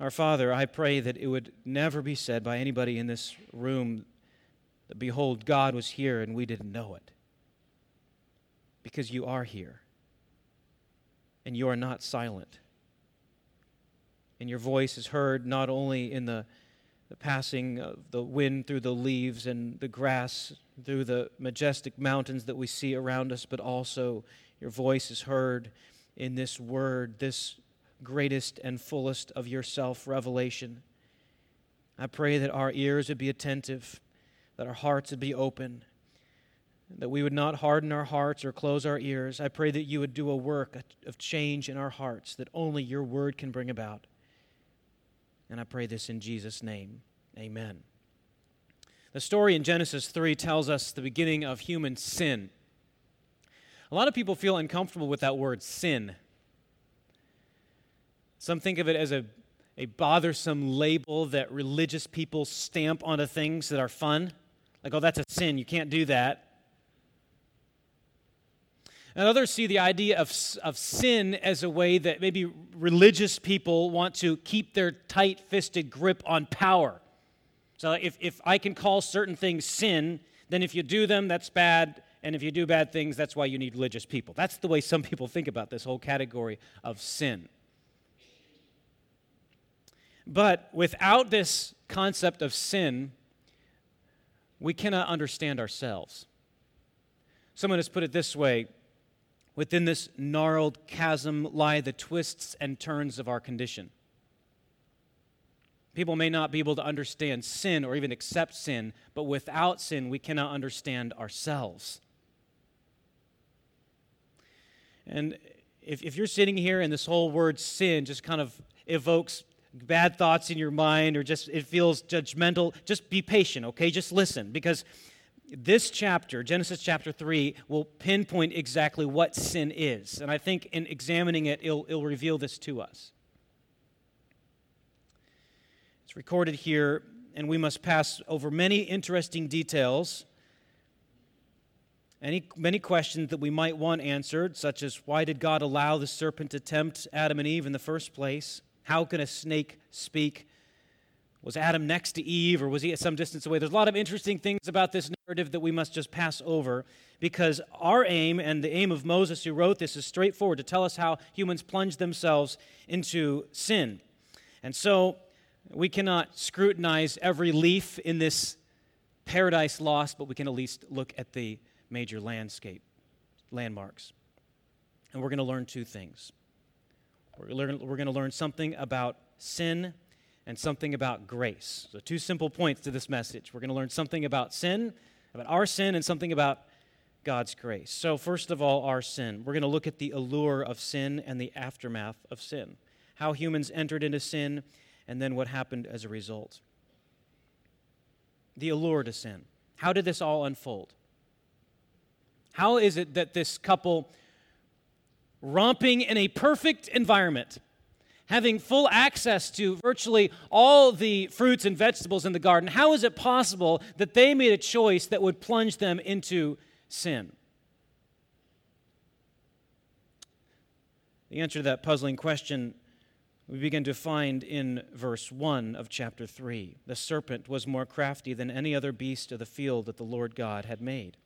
Our Father, I pray that it would never be said by anybody in this room that, behold, God was here and we didn't know it. Because you are here. And you are not silent. And your voice is heard not only in the, the passing of the wind through the leaves and the grass, through the majestic mountains that we see around us, but also your voice is heard in this word, this greatest and fullest of your self revelation. I pray that our ears would be attentive, that our hearts would be open, that we would not harden our hearts or close our ears. I pray that you would do a work of change in our hearts that only your word can bring about. And I pray this in Jesus' name. Amen. The story in Genesis 3 tells us the beginning of human sin. A lot of people feel uncomfortable with that word sin. Some think of it as a, a bothersome label that religious people stamp onto things that are fun. Like, oh, that's a sin. You can't do that. And others see the idea of, of sin as a way that maybe religious people want to keep their tight fisted grip on power. So if, if I can call certain things sin, then if you do them, that's bad. And if you do bad things, that's why you need religious people. That's the way some people think about this whole category of sin. But without this concept of sin, we cannot understand ourselves. Someone has put it this way within this gnarled chasm lie the twists and turns of our condition. People may not be able to understand sin or even accept sin, but without sin, we cannot understand ourselves. And if, if you're sitting here and this whole word sin just kind of evokes bad thoughts in your mind or just it feels judgmental, just be patient, okay? Just listen because this chapter, Genesis chapter 3, will pinpoint exactly what sin is. And I think in examining it, it'll, it'll reveal this to us. It's recorded here, and we must pass over many interesting details. Any, many questions that we might want answered, such as why did God allow the serpent to tempt Adam and Eve in the first place? How can a snake speak? Was Adam next to Eve or was he at some distance away? There's a lot of interesting things about this narrative that we must just pass over because our aim and the aim of Moses, who wrote this, is straightforward to tell us how humans plunge themselves into sin. And so we cannot scrutinize every leaf in this paradise lost, but we can at least look at the major landscape, landmarks. And we're going to learn two things. We're, learn, we're going to learn something about sin and something about grace. So, two simple points to this message. We're going to learn something about sin, about our sin, and something about God's grace. So, first of all, our sin. We're going to look at the allure of sin and the aftermath of sin, how humans entered into sin, and then what happened as a result. The allure to sin. How did this all unfold? How is it that this couple romping in a perfect environment, having full access to virtually all the fruits and vegetables in the garden, how is it possible that they made a choice that would plunge them into sin? The answer to that puzzling question we begin to find in verse 1 of chapter 3. The serpent was more crafty than any other beast of the field that the Lord God had made.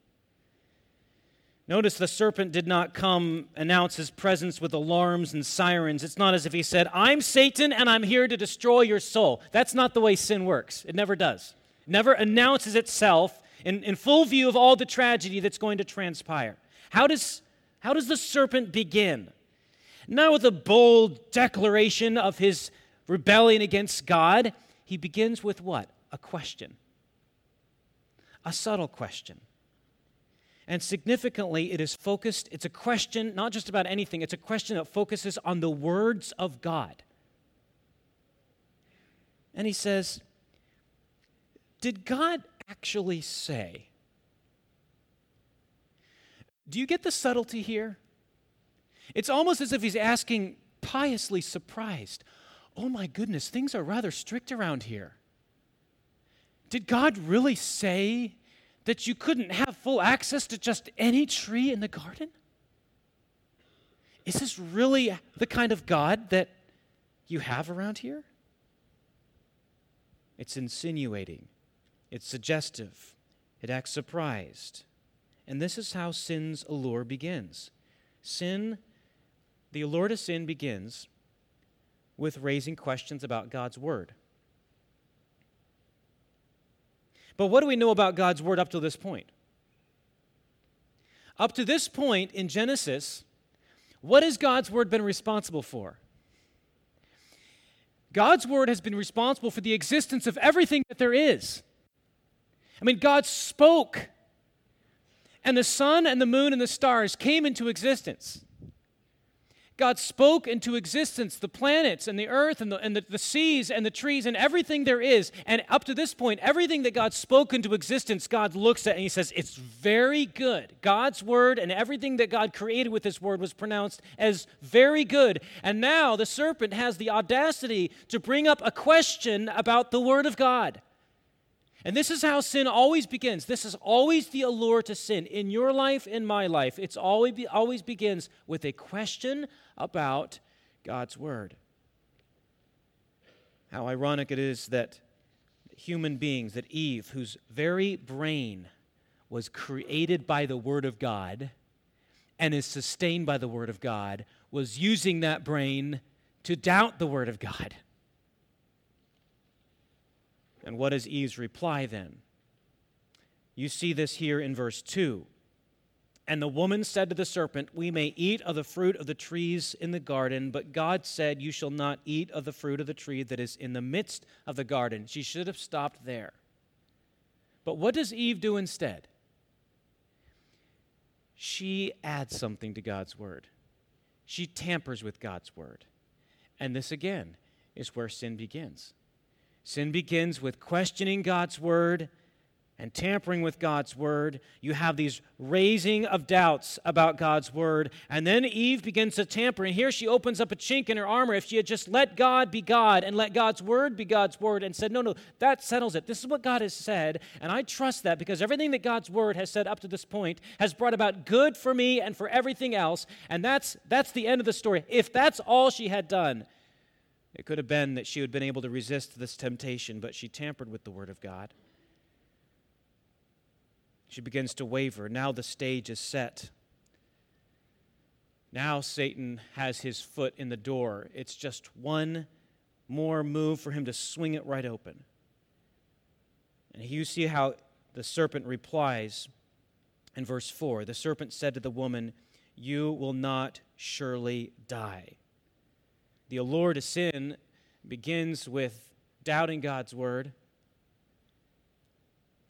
Notice the serpent did not come announce his presence with alarms and sirens. It's not as if he said, I'm Satan and I'm here to destroy your soul. That's not the way sin works. It never does. It never announces itself in, in full view of all the tragedy that's going to transpire. How does, how does the serpent begin? Not with a bold declaration of his rebellion against God. He begins with what? A question. A subtle question. And significantly, it is focused, it's a question not just about anything, it's a question that focuses on the words of God. And he says, Did God actually say? Do you get the subtlety here? It's almost as if he's asking, piously surprised, Oh my goodness, things are rather strict around here. Did God really say that you couldn't have full access to just any tree in the garden? Is this really the kind of God that you have around here? it's insinuating, it's suggestive, it acts surprised. And this is how sin's allure begins. Sin, the allure to sin begins with raising questions about God's Word. But what do we know about God's Word up to this point? Up to this point in Genesis, what has God's Word been responsible for? God's Word has been responsible for the existence of everything that there is. I mean, God spoke, and the sun and the moon and the stars came into existence. God spoke into existence the planets and the earth and, the, and the, the, seas and the trees and everything there is. And up to this point, everything that God spoke into existence, God looks at and He says, It's very good. God's word and everything that God created with His word was pronounced as very good. And now the serpent has the audacity to bring up a question about the word of God. And this is how sin always begins. This is always the allure to sin. In your life, in my life, it's always, always begins with a question about God's Word. How ironic it is that human beings, that Eve, whose very brain was created by the Word of God and is sustained by the Word of God, was using that brain to doubt the Word of God. And what is Eve's reply then? You see this here in verse 2. And the woman said to the serpent, We may eat of the fruit of the trees in the garden, but God said, You shall not eat of the fruit of the tree that is in the midst of the garden. She should have stopped there. But what does Eve do instead? She adds something to God's word. She tampers with God's word. And this again is where sin begins. Sin begins with questioning God's word and tampering with God's word. You have these raising of doubts about God's word. And then Eve begins to tamper. And here she opens up a chink in her armor. If she had just let God be God and let God's word be God's word and said, no, no, that settles it. This is what God has said. And I trust that because everything that God's word has said up to this point has brought about good for me and for everything else. And that's, that's the end of the story. If that's all she had done, it could have been that she had been able to resist this temptation, but she tampered with the Word of God. She begins to waver. Now the stage is set. Now Satan has his foot in the door. It's just one more move for him to swing it right open. And you see how the serpent replies in verse 4. The serpent said to the woman, You will not surely die. The allure to sin begins with doubting God's word,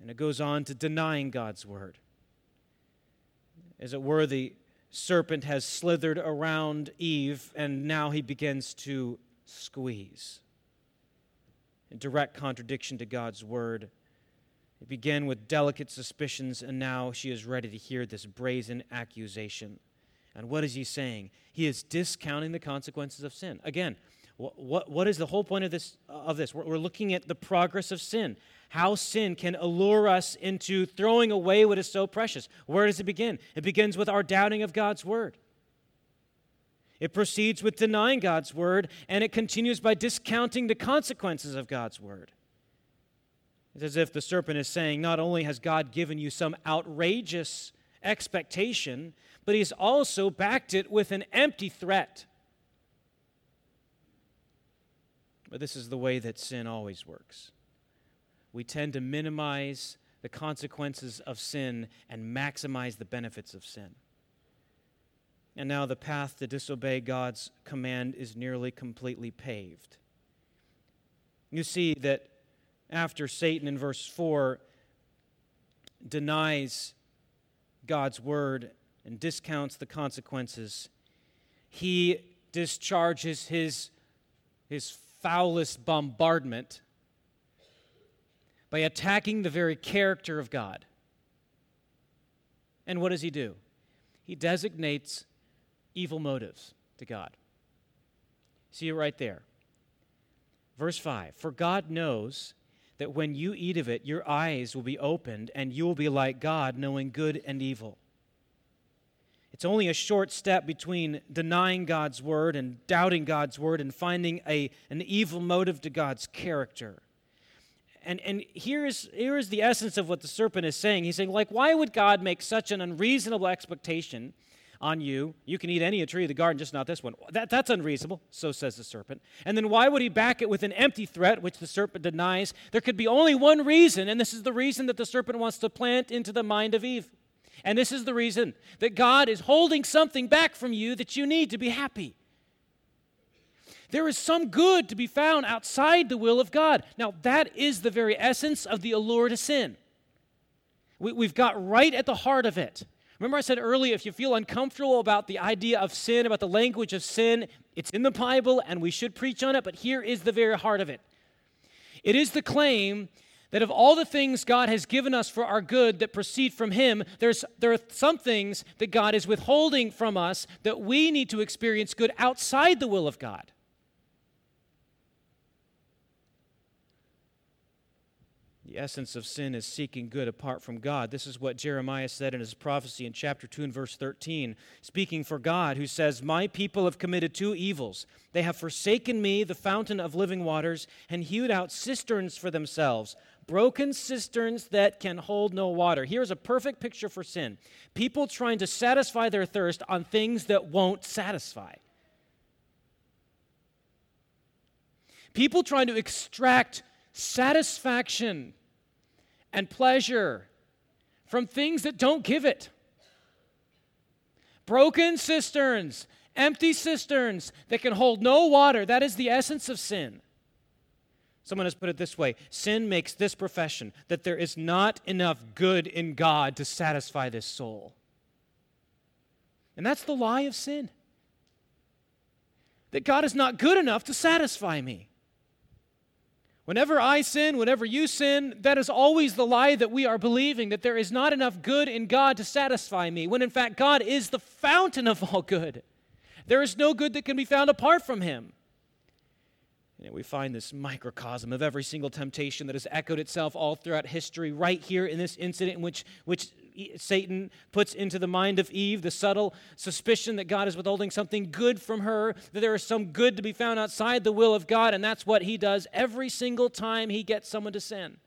and it goes on to denying God's word. As it were, the serpent has slithered around Eve, and now he begins to squeeze. In direct contradiction to God's word. It began with delicate suspicions, and now she is ready to hear this brazen accusation. And what is he saying? He is discounting the consequences of sin. Again, what, what, what is the whole point of this? Of this? We're, we're looking at the progress of sin, how sin can allure us into throwing away what is so precious. Where does it begin? It begins with our doubting of God's word. It proceeds with denying God's word, and it continues by discounting the consequences of God's word. It's as if the serpent is saying, Not only has God given you some outrageous expectation, but he's also backed it with an empty threat. But this is the way that sin always works. We tend to minimize the consequences of sin and maximize the benefits of sin. And now the path to disobey God's command is nearly completely paved. You see that after Satan in verse 4 denies God's word and discounts the consequences, he discharges his, his foulest bombardment by attacking the very character of God. And what does he do? He designates evil motives to God. See it right there. Verse 5 For God knows that when you eat of it, your eyes will be opened, and you will be like God, knowing good and evil. It's only a short step between denying God's word and doubting God's word and finding a, an evil motive to God's character. And, and here, is, here is the essence of what the serpent is saying. He's saying, like, why would God make such an unreasonable expectation on you? You can eat any tree of the garden, just not this one. That, that's unreasonable, so says the serpent. And then why would he back it with an empty threat, which the serpent denies? There could be only one reason, and this is the reason that the serpent wants to plant into the mind of Eve. And this is the reason that God is holding something back from you that you need to be happy. There is some good to be found outside the will of God. Now, that is the very essence of the allure to sin. We, have got right at the heart of it. Remember, I said earlier if you feel uncomfortable about the idea of sin, about the language of sin, it's in the Bible and we should preach on it, but here is the very heart of it. It is the claim that of all the things God has given us for our good that proceed from Him, there's, there are some things that God is withholding from us that we need to experience good outside the will of God. The essence of sin is seeking good apart from God. This is what Jeremiah said in his prophecy in chapter 2 and verse 13, speaking for God, who says, My people have committed two evils. They have forsaken me, the fountain of living waters, and hewed out cisterns for themselves, broken cisterns that can hold no water. Here's a perfect picture for sin people trying to satisfy their thirst on things that won't satisfy. People trying to extract satisfaction and pleasure from things that don't give it. Broken cisterns, empty cisterns that can hold no water. That is the essence of sin. Someone has put it this way Sin makes this profession that there is not enough good in God to satisfy this soul. And that's the lie of sin. That God is not good enough to satisfy me. Whenever I sin, whenever you sin, that is always the lie that we are believing that there is not enough good in God to satisfy me, when in fact God is the fountain of all good. There is no good that can be found apart from Him. And we find this microcosm of every single temptation that has echoed itself all throughout history, right here in this incident in which, which Satan puts into the mind of Eve the subtle suspicion that God is withholding something good from her, that there is some good to be found outside the will of God, and that's what he does every single time he gets someone to sin.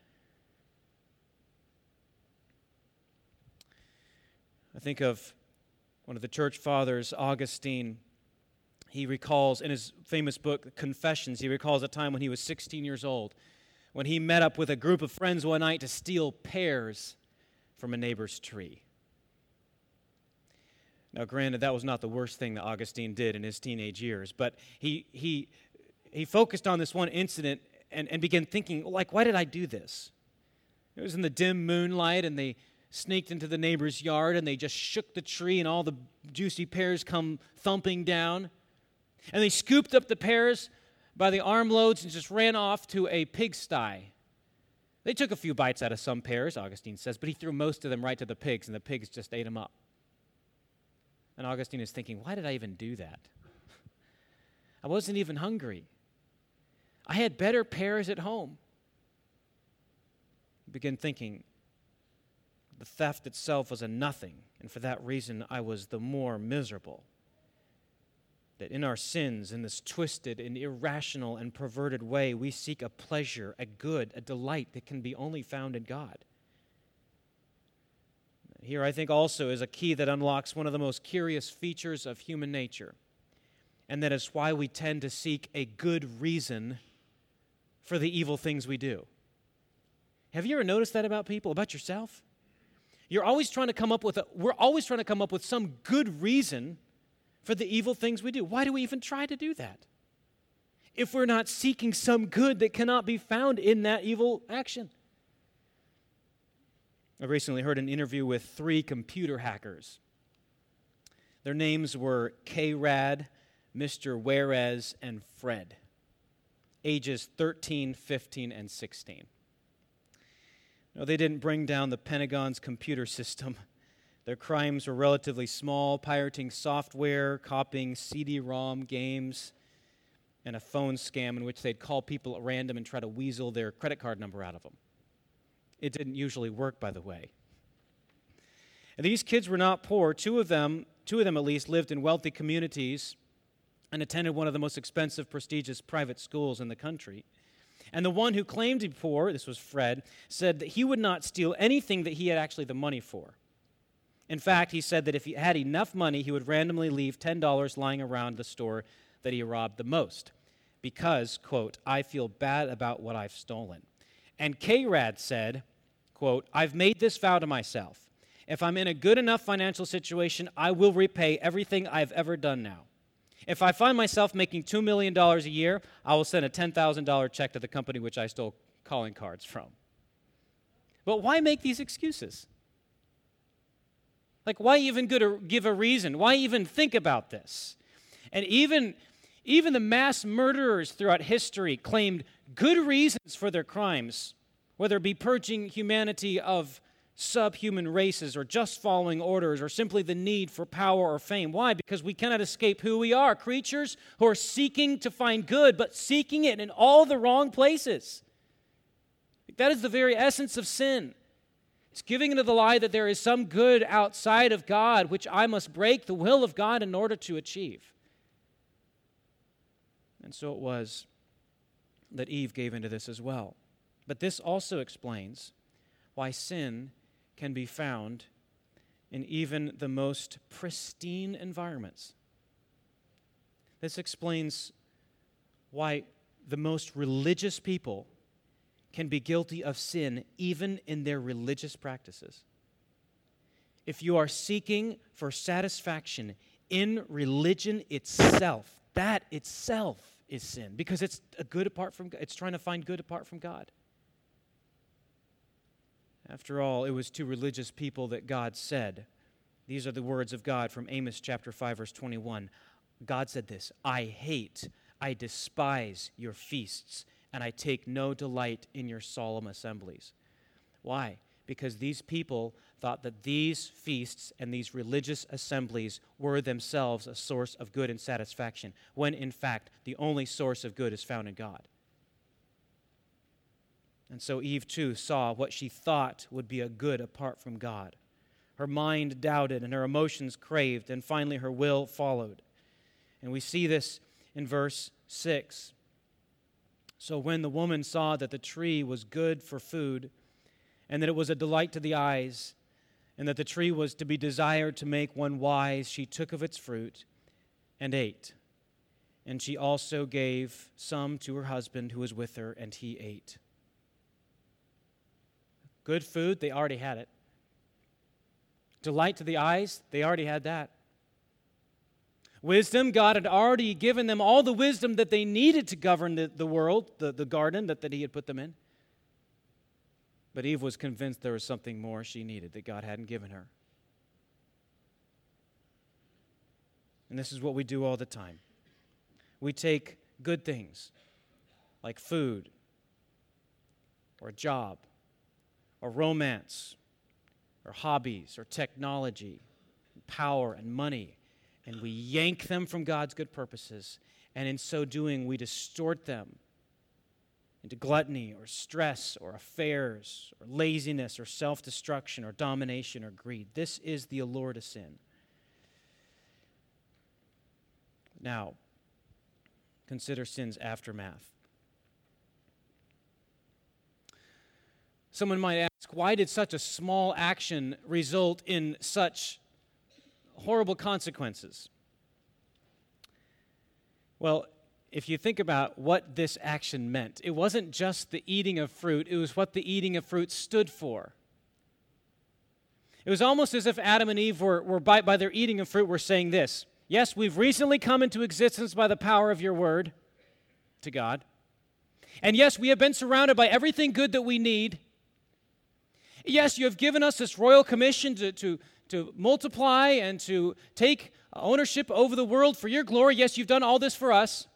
I think of one of the church fathers, Augustine. He recalls in his famous book, Confessions, he recalls a time when he was 16 years old, when he met up with a group of friends one night to steal pears from a neighbor's tree. Now, granted, that was not the worst thing that Augustine did in his teenage years, but he, he, he focused on this one incident and, and began thinking, like, why did I do this? It was in the dim moonlight, and they sneaked into the neighbor's yard, and they just shook the tree, and all the juicy pears come thumping down. And they scooped up the pears by the armloads and just ran off to a pigsty they took a few bites out of some pears, Augustine says, but he threw most of them right to the pigs, and the pigs just ate them up. And Augustine is thinking, why did I even do that? I wasn't even hungry. I had better pears at home. I began thinking, the theft itself was a nothing, and for that reason I was the more miserable that in our sins, in this twisted and irrational and perverted way, we seek a pleasure, a good, a delight that can be only found in God. Here, I think, also is a key that unlocks one of the most curious features of human nature, and that is why we tend to seek a good reason for the evil things we do. Have you ever noticed that about people, about yourself? You're always trying to come up with a, we're always trying to come up with some good reason for the evil things we do. Why do we even try to do that? If we're not seeking some good that cannot be found in that evil action. I recently heard an interview with three computer hackers. Their names were K Rad, Mr. Whereas, and Fred, ages 13, 15, and 16. No, they didn't bring down the Pentagon's computer system. Their crimes were relatively small pirating software, copying CD ROM games, and a phone scam in which they'd call people at random and try to weasel their credit card number out of them. It didn't usually work, by the way. And these kids were not poor. Two of them, two of them at least, lived in wealthy communities and attended one of the most expensive, prestigious private schools in the country. And the one who claimed to be poor, this was Fred, said that he would not steal anything that he had actually the money for. In fact, he said that if he had enough money, he would randomly leave $10 lying around the store that he robbed the most because, quote, I feel bad about what I've stolen. And K-Rad said, quote, I've made this vow to myself. If I'm in a good enough financial situation, I will repay everything I've ever done now. If I find myself making $2 million a year, I will send a $10,000 check to the company which I stole calling cards from. But why make these excuses? Like, why even give a reason? Why even think about this? And even, even the mass murderers throughout history claimed good reasons for their crimes, whether it be purging humanity of subhuman races or just following orders or simply the need for power or fame. Why? Because we cannot escape who we are creatures who are seeking to find good, but seeking it in all the wrong places. That is the very essence of sin. It's giving into the lie that there is some good outside of God which I must break the will of God in order to achieve. And so it was that Eve gave into this as well. But this also explains why sin can be found in even the most pristine environments. This explains why the most religious people can be guilty of sin even in their religious practices. If you are seeking for satisfaction in religion itself, that itself is sin because it's a good apart from it's trying to find good apart from God. After all, it was to religious people that God said, these are the words of God from Amos chapter 5 verse 21. God said this, I hate, I despise your feasts and I take no delight in your solemn assemblies. Why? Because these people thought that these feasts and these religious assemblies were themselves a source of good and satisfaction, when in fact the only source of good is found in God. And so Eve too saw what she thought would be a good apart from God. Her mind doubted and her emotions craved, and finally her will followed. And we see this in verse 6. So when the woman saw that the tree was good for food, and that it was a delight to the eyes, and that the tree was to be desired to make one wise, she took of its fruit and ate. And she also gave some to her husband who was with her, and he ate. Good food, they already had it. Delight to the eyes, they already had that. Wisdom, God had already given them all the wisdom that they needed to govern the, the world, the, the garden that, that He had put them in. But Eve was convinced there was something more she needed that God hadn't given her. And this is what we do all the time. We take good things like food or a job or romance or hobbies or technology, power and money and we yank them from God's good purposes. And in so doing, we distort them into gluttony or stress or affairs or laziness or self destruction or domination or greed. This is the allure to sin. Now, consider sin's aftermath. Someone might ask, why did such a small action result in such horrible consequences. Well, if you think about what this action meant, it wasn't just the eating of fruit, it was what the eating of fruit stood for. It was almost as if Adam and Eve were, were by, by their eating of fruit, were saying this Yes, we've recently come into existence by the power of your word to God. And yes, we have been surrounded by everything good that we need. Yes, you have given us this royal commission to, to, to multiply and to take ownership over the world for your glory. Yes, you've done all this for us,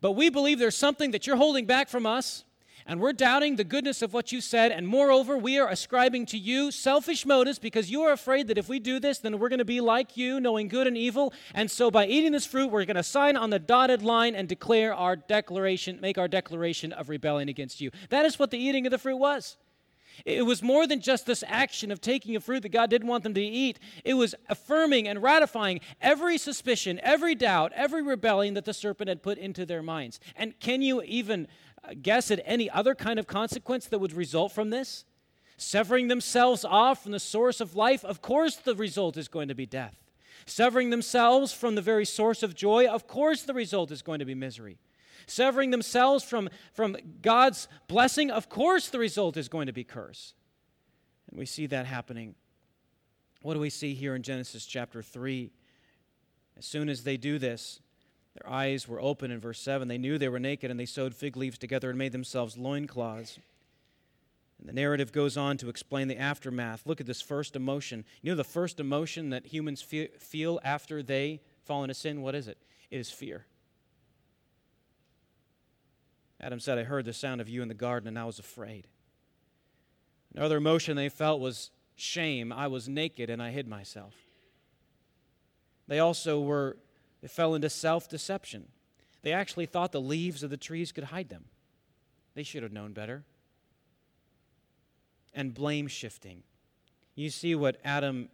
but we believe there's something that you're holding back from us, and we're doubting the goodness of what you said. And moreover, we are ascribing to you selfish motives because you are afraid that if we do this, then we're going to be like you, knowing good and evil. And so by eating this fruit, we're going to sign on the dotted line and declare our declaration, make our declaration of rebellion against you. That is what the eating of the fruit was. It was more than just this action of taking a fruit that God didn't want them to eat. It was affirming and ratifying every suspicion, every doubt, every rebellion that the serpent had put into their minds. And can you even uh, guess at any other kind of consequence that would result from this? Severing themselves off from the source of life, of course the result is going to be death. Severing themselves from the very source of joy, of course the result is going to be misery. Severing themselves from, from God's blessing, of course the result is going to be curse. And we see that happening. What do we see here in Genesis chapter 3? As soon as they do this, their eyes were open in verse 7. They knew they were naked and they sewed fig leaves together and made themselves loincloths. And the narrative goes on to explain the aftermath. Look at this first emotion. You know the first emotion that humans feel after they fall into sin? What is it? It is fear. Adam said, I heard the sound of you in the garden and I was afraid. Another emotion they felt was shame. I was naked and I hid myself. They also were, they fell into self deception. They actually thought the leaves of the trees could hide them. They should have known better and blame shifting. You see what Adam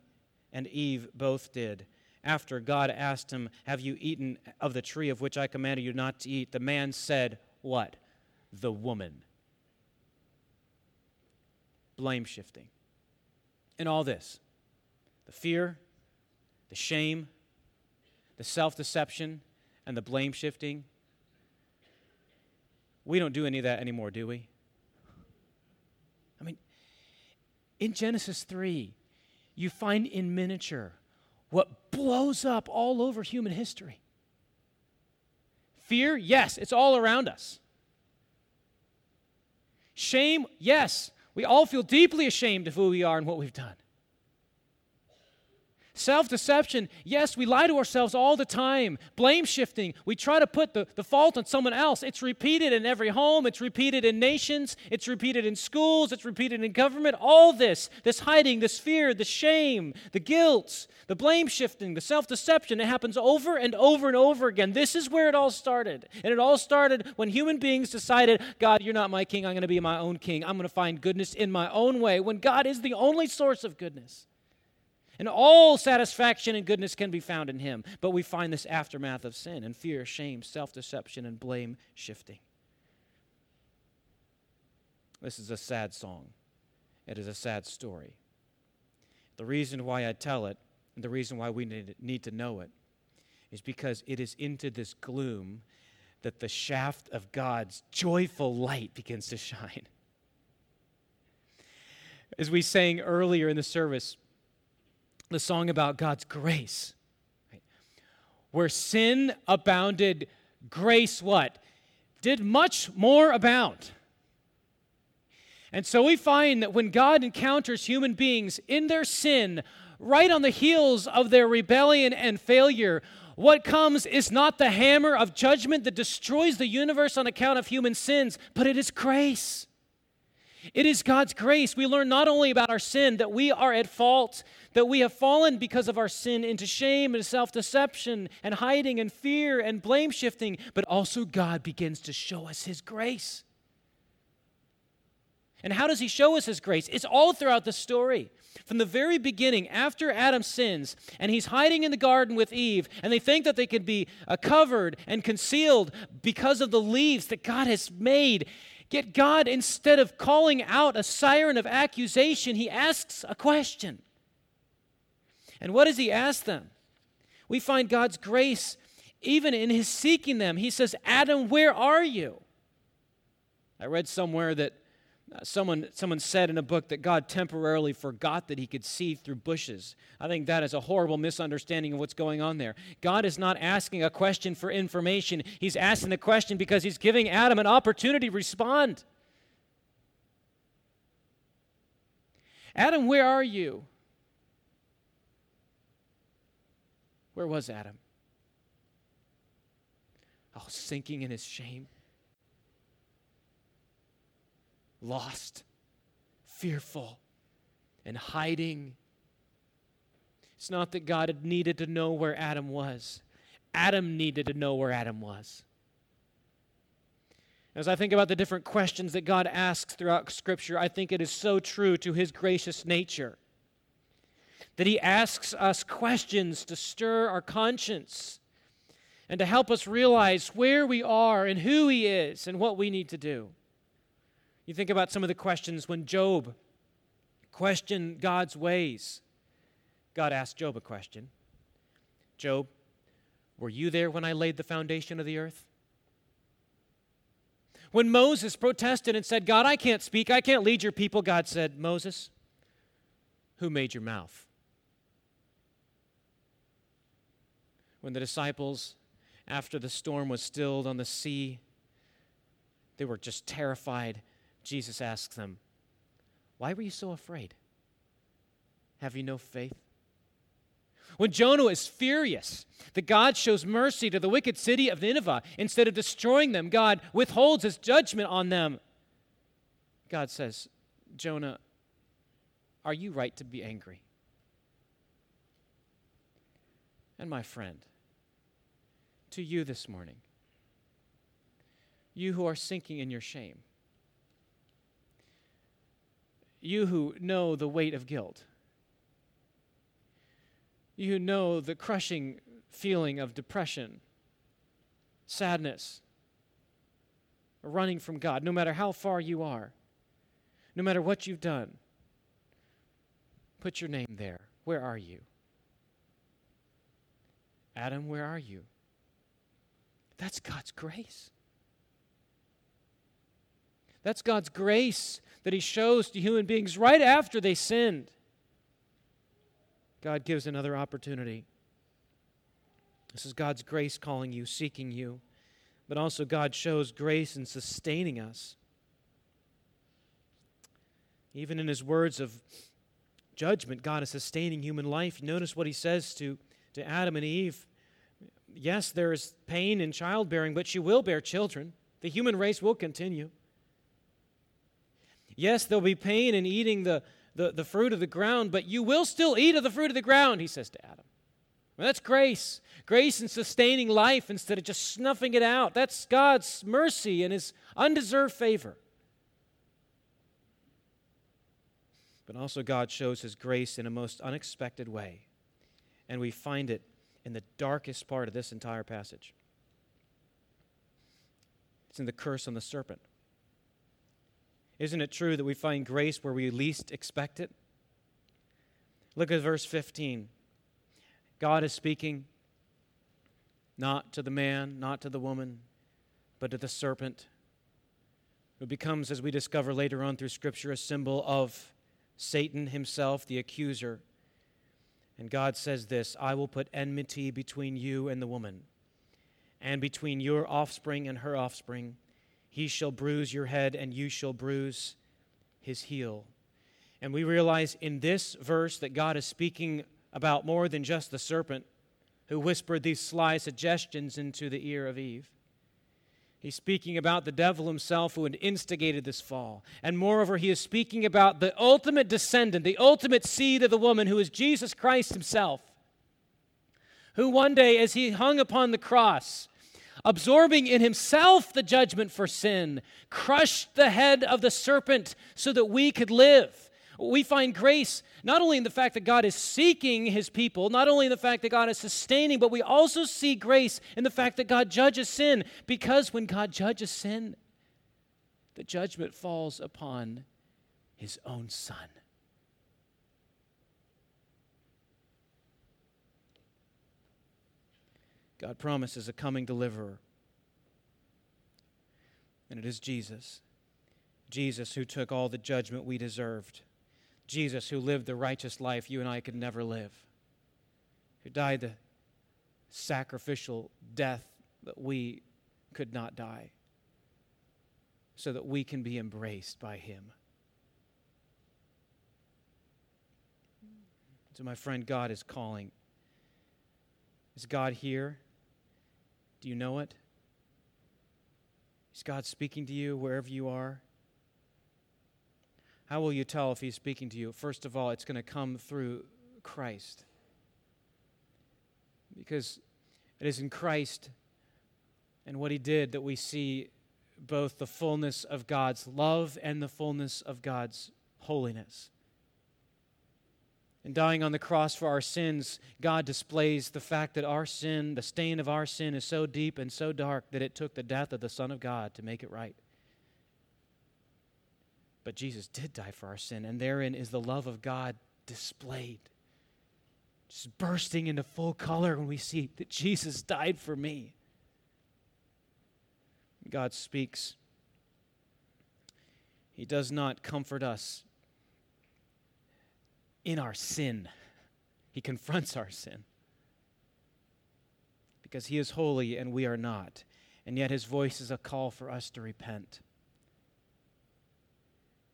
and Eve both did. After God asked him, Have you eaten of the tree of which I commanded you not to eat? The man said, What? The woman. Blame shifting. In all this, the fear, the shame, the self deception, and the blame shifting, we don't do any of that anymore, do we? I mean, in Genesis 3, you find in miniature what blows up all over human history. Fear, yes, it's all around us. Shame, yes, we all feel deeply ashamed of who we are and what we've done. Self deception, yes, we lie to ourselves all the time. Blame shifting, we try to put the, the fault on someone else. It's repeated in every home, it's repeated in nations, it's repeated in schools, it's repeated in government. All this, this hiding, this fear, the shame, the guilt, the blame shifting, the self deception, it happens over and over and over again. This is where it all started. And it all started when human beings decided, God, you're not my king, I'm going to be my own king. I'm going to find goodness in my own way, when God is the only source of goodness. And all satisfaction and goodness can be found in Him. But we find this aftermath of sin and fear, shame, self deception, and blame shifting. This is a sad song. It is a sad story. The reason why I tell it, and the reason why we need to know it, is because it is into this gloom that the shaft of God's joyful light begins to shine. As we sang earlier in the service, the song about God's grace. Right? Where sin abounded, grace what? Did much more abound. And so we find that when God encounters human beings in their sin, right on the heels of their rebellion and failure, what comes is not the hammer of judgment that destroys the universe on account of human sins, but it is grace. It is God's grace. We learn not only about our sin, that we are at fault, that we have fallen because of our sin into shame and self deception and hiding and fear and blame shifting, but also God begins to show us His grace. And how does He show us His grace? It's all throughout the story. From the very beginning, after Adam sins, and he's hiding in the garden with Eve, and they think that they can be uh, covered and concealed because of the leaves that God has made, Yet God, instead of calling out a siren of accusation, he asks a question. And what does he ask them? We find God's grace even in his seeking them. He says, Adam, where are you? I read somewhere that someone, someone said in a book that God temporarily forgot that he could see through bushes. I think that is a horrible misunderstanding of what's going on there. God is not asking a question for information, he's asking the question because he's giving Adam an opportunity to respond. Adam, where are you? Where was Adam? Oh, sinking in his shame lost, fearful, and hiding. It's not that God needed to know where Adam was, Adam needed to know where Adam was. As I think about the different questions that God asks throughout Scripture, I think it is so true to his gracious nature that he asks us questions to stir our conscience and to help us realize where we are and who He is and what we need to do. You think about some of the questions when Job questioned God's ways. God asked Job a question Job, were you there when I laid the foundation of the earth? When Moses protested and said, God, I can't speak, I can't lead your people, God said, Moses, who made your mouth? When the disciples, after the storm was stilled on the sea, they were just terrified. Jesus asks them, Why were you so afraid? Have you no faith? When Jonah is furious that God shows mercy to the wicked city of Nineveh, instead of destroying them, God withholds his judgment on them. God says, Jonah, are you right to be angry? And my friend, to you this morning, you who are sinking in your shame, you who know the weight of guilt, you who know the crushing feeling of depression, sadness, running from God, no matter how far you are, no matter what you've done. Put your name there. Where are you? Adam, where are you? That's God's grace. That's God's grace that He shows to human beings right after they sinned. God gives another opportunity. This is God's grace calling you, seeking you, but also God shows grace in sustaining us. Even in his words of judgment, God is sustaining human life. Notice what he says to, to Adam and Eve. Yes, there is pain in childbearing, but you will bear children. The human race will continue. Yes, there'll be pain in eating the, the, the fruit of the ground, but you will still eat of the fruit of the ground, he says to Adam. Well, that's grace. Grace in sustaining life instead of just snuffing it out. That's God's mercy and his undeserved favor. But also, God shows his grace in a most unexpected way. And we find it in the darkest part of this entire passage. It's in the curse on the serpent. Isn't it true that we find grace where we least expect it? Look at verse 15. God is speaking not to the man, not to the woman, but to the serpent, who becomes, as we discover later on through Scripture, a symbol of Satan himself, the accuser. And God says this I will put enmity between you and the woman, and between your offspring and her offspring. He shall bruise your head, and you shall bruise his heel. And we realize in this verse that God is speaking about more than just the serpent who whispered these sly suggestions into the ear of Eve. He's speaking about the devil himself who had instigated this fall. And moreover, he is speaking about the ultimate descendant, the ultimate seed of the woman, who is Jesus Christ himself, who one day, as he hung upon the cross, absorbing in himself the judgment for sin, crushed the head of the serpent so that we could live. We find grace not only in the fact that God is seeking his people, not only in the fact that God is sustaining, but we also see grace in the fact that God judges sin. Because when God judges sin, the judgment falls upon his own son. God promises a coming deliverer. And it is Jesus. Jesus who took all the judgment we deserved. Jesus who lived the righteous life you and I could never live. Who died the sacrificial death that we could not die. So that we can be embraced by him. So, my friend, God is calling. Is God here? Do you know it? Is God speaking to you wherever you are? How will you tell if He's speaking to you? First of all, it's going to come through Christ. Because it is in Christ and what He did that we see both the fullness of God's love and the fullness of God's holiness. In dying on the cross for our sins, God displays the fact that our sin, the stain of our sin, is so deep and so dark that it took the death of the Son of God to make it right. But Jesus did die for our sin, and therein is the love of God displayed. Just bursting into full color when we see that Jesus died for me. God speaks. He does not comfort us in our sin, He confronts our sin. Because He is holy and we are not. And yet His voice is a call for us to repent.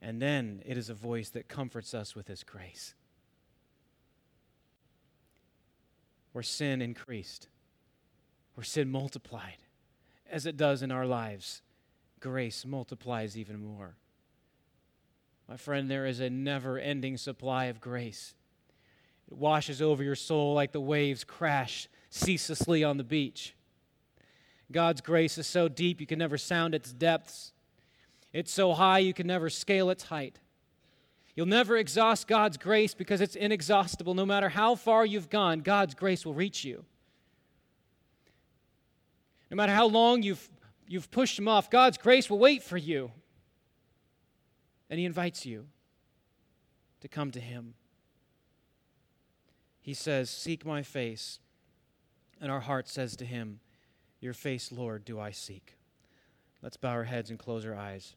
And then it is a voice that comforts us with His grace. Where sin increased, where sin multiplied, as it does in our lives, grace multiplies even more. My friend, there is a never ending supply of grace. It washes over your soul like the waves crash ceaselessly on the beach. God's grace is so deep you can never sound its depths. It's so high you can never scale its height. You'll never exhaust God's grace because it's inexhaustible. No matter how far you've gone, God's grace will reach you. No matter how long you've, you've pushed Him off, God's grace will wait for you. And He invites you to come to Him. He says, Seek my face. And our heart says to Him, Your face, Lord, do I seek. Let's bow our heads and close our eyes.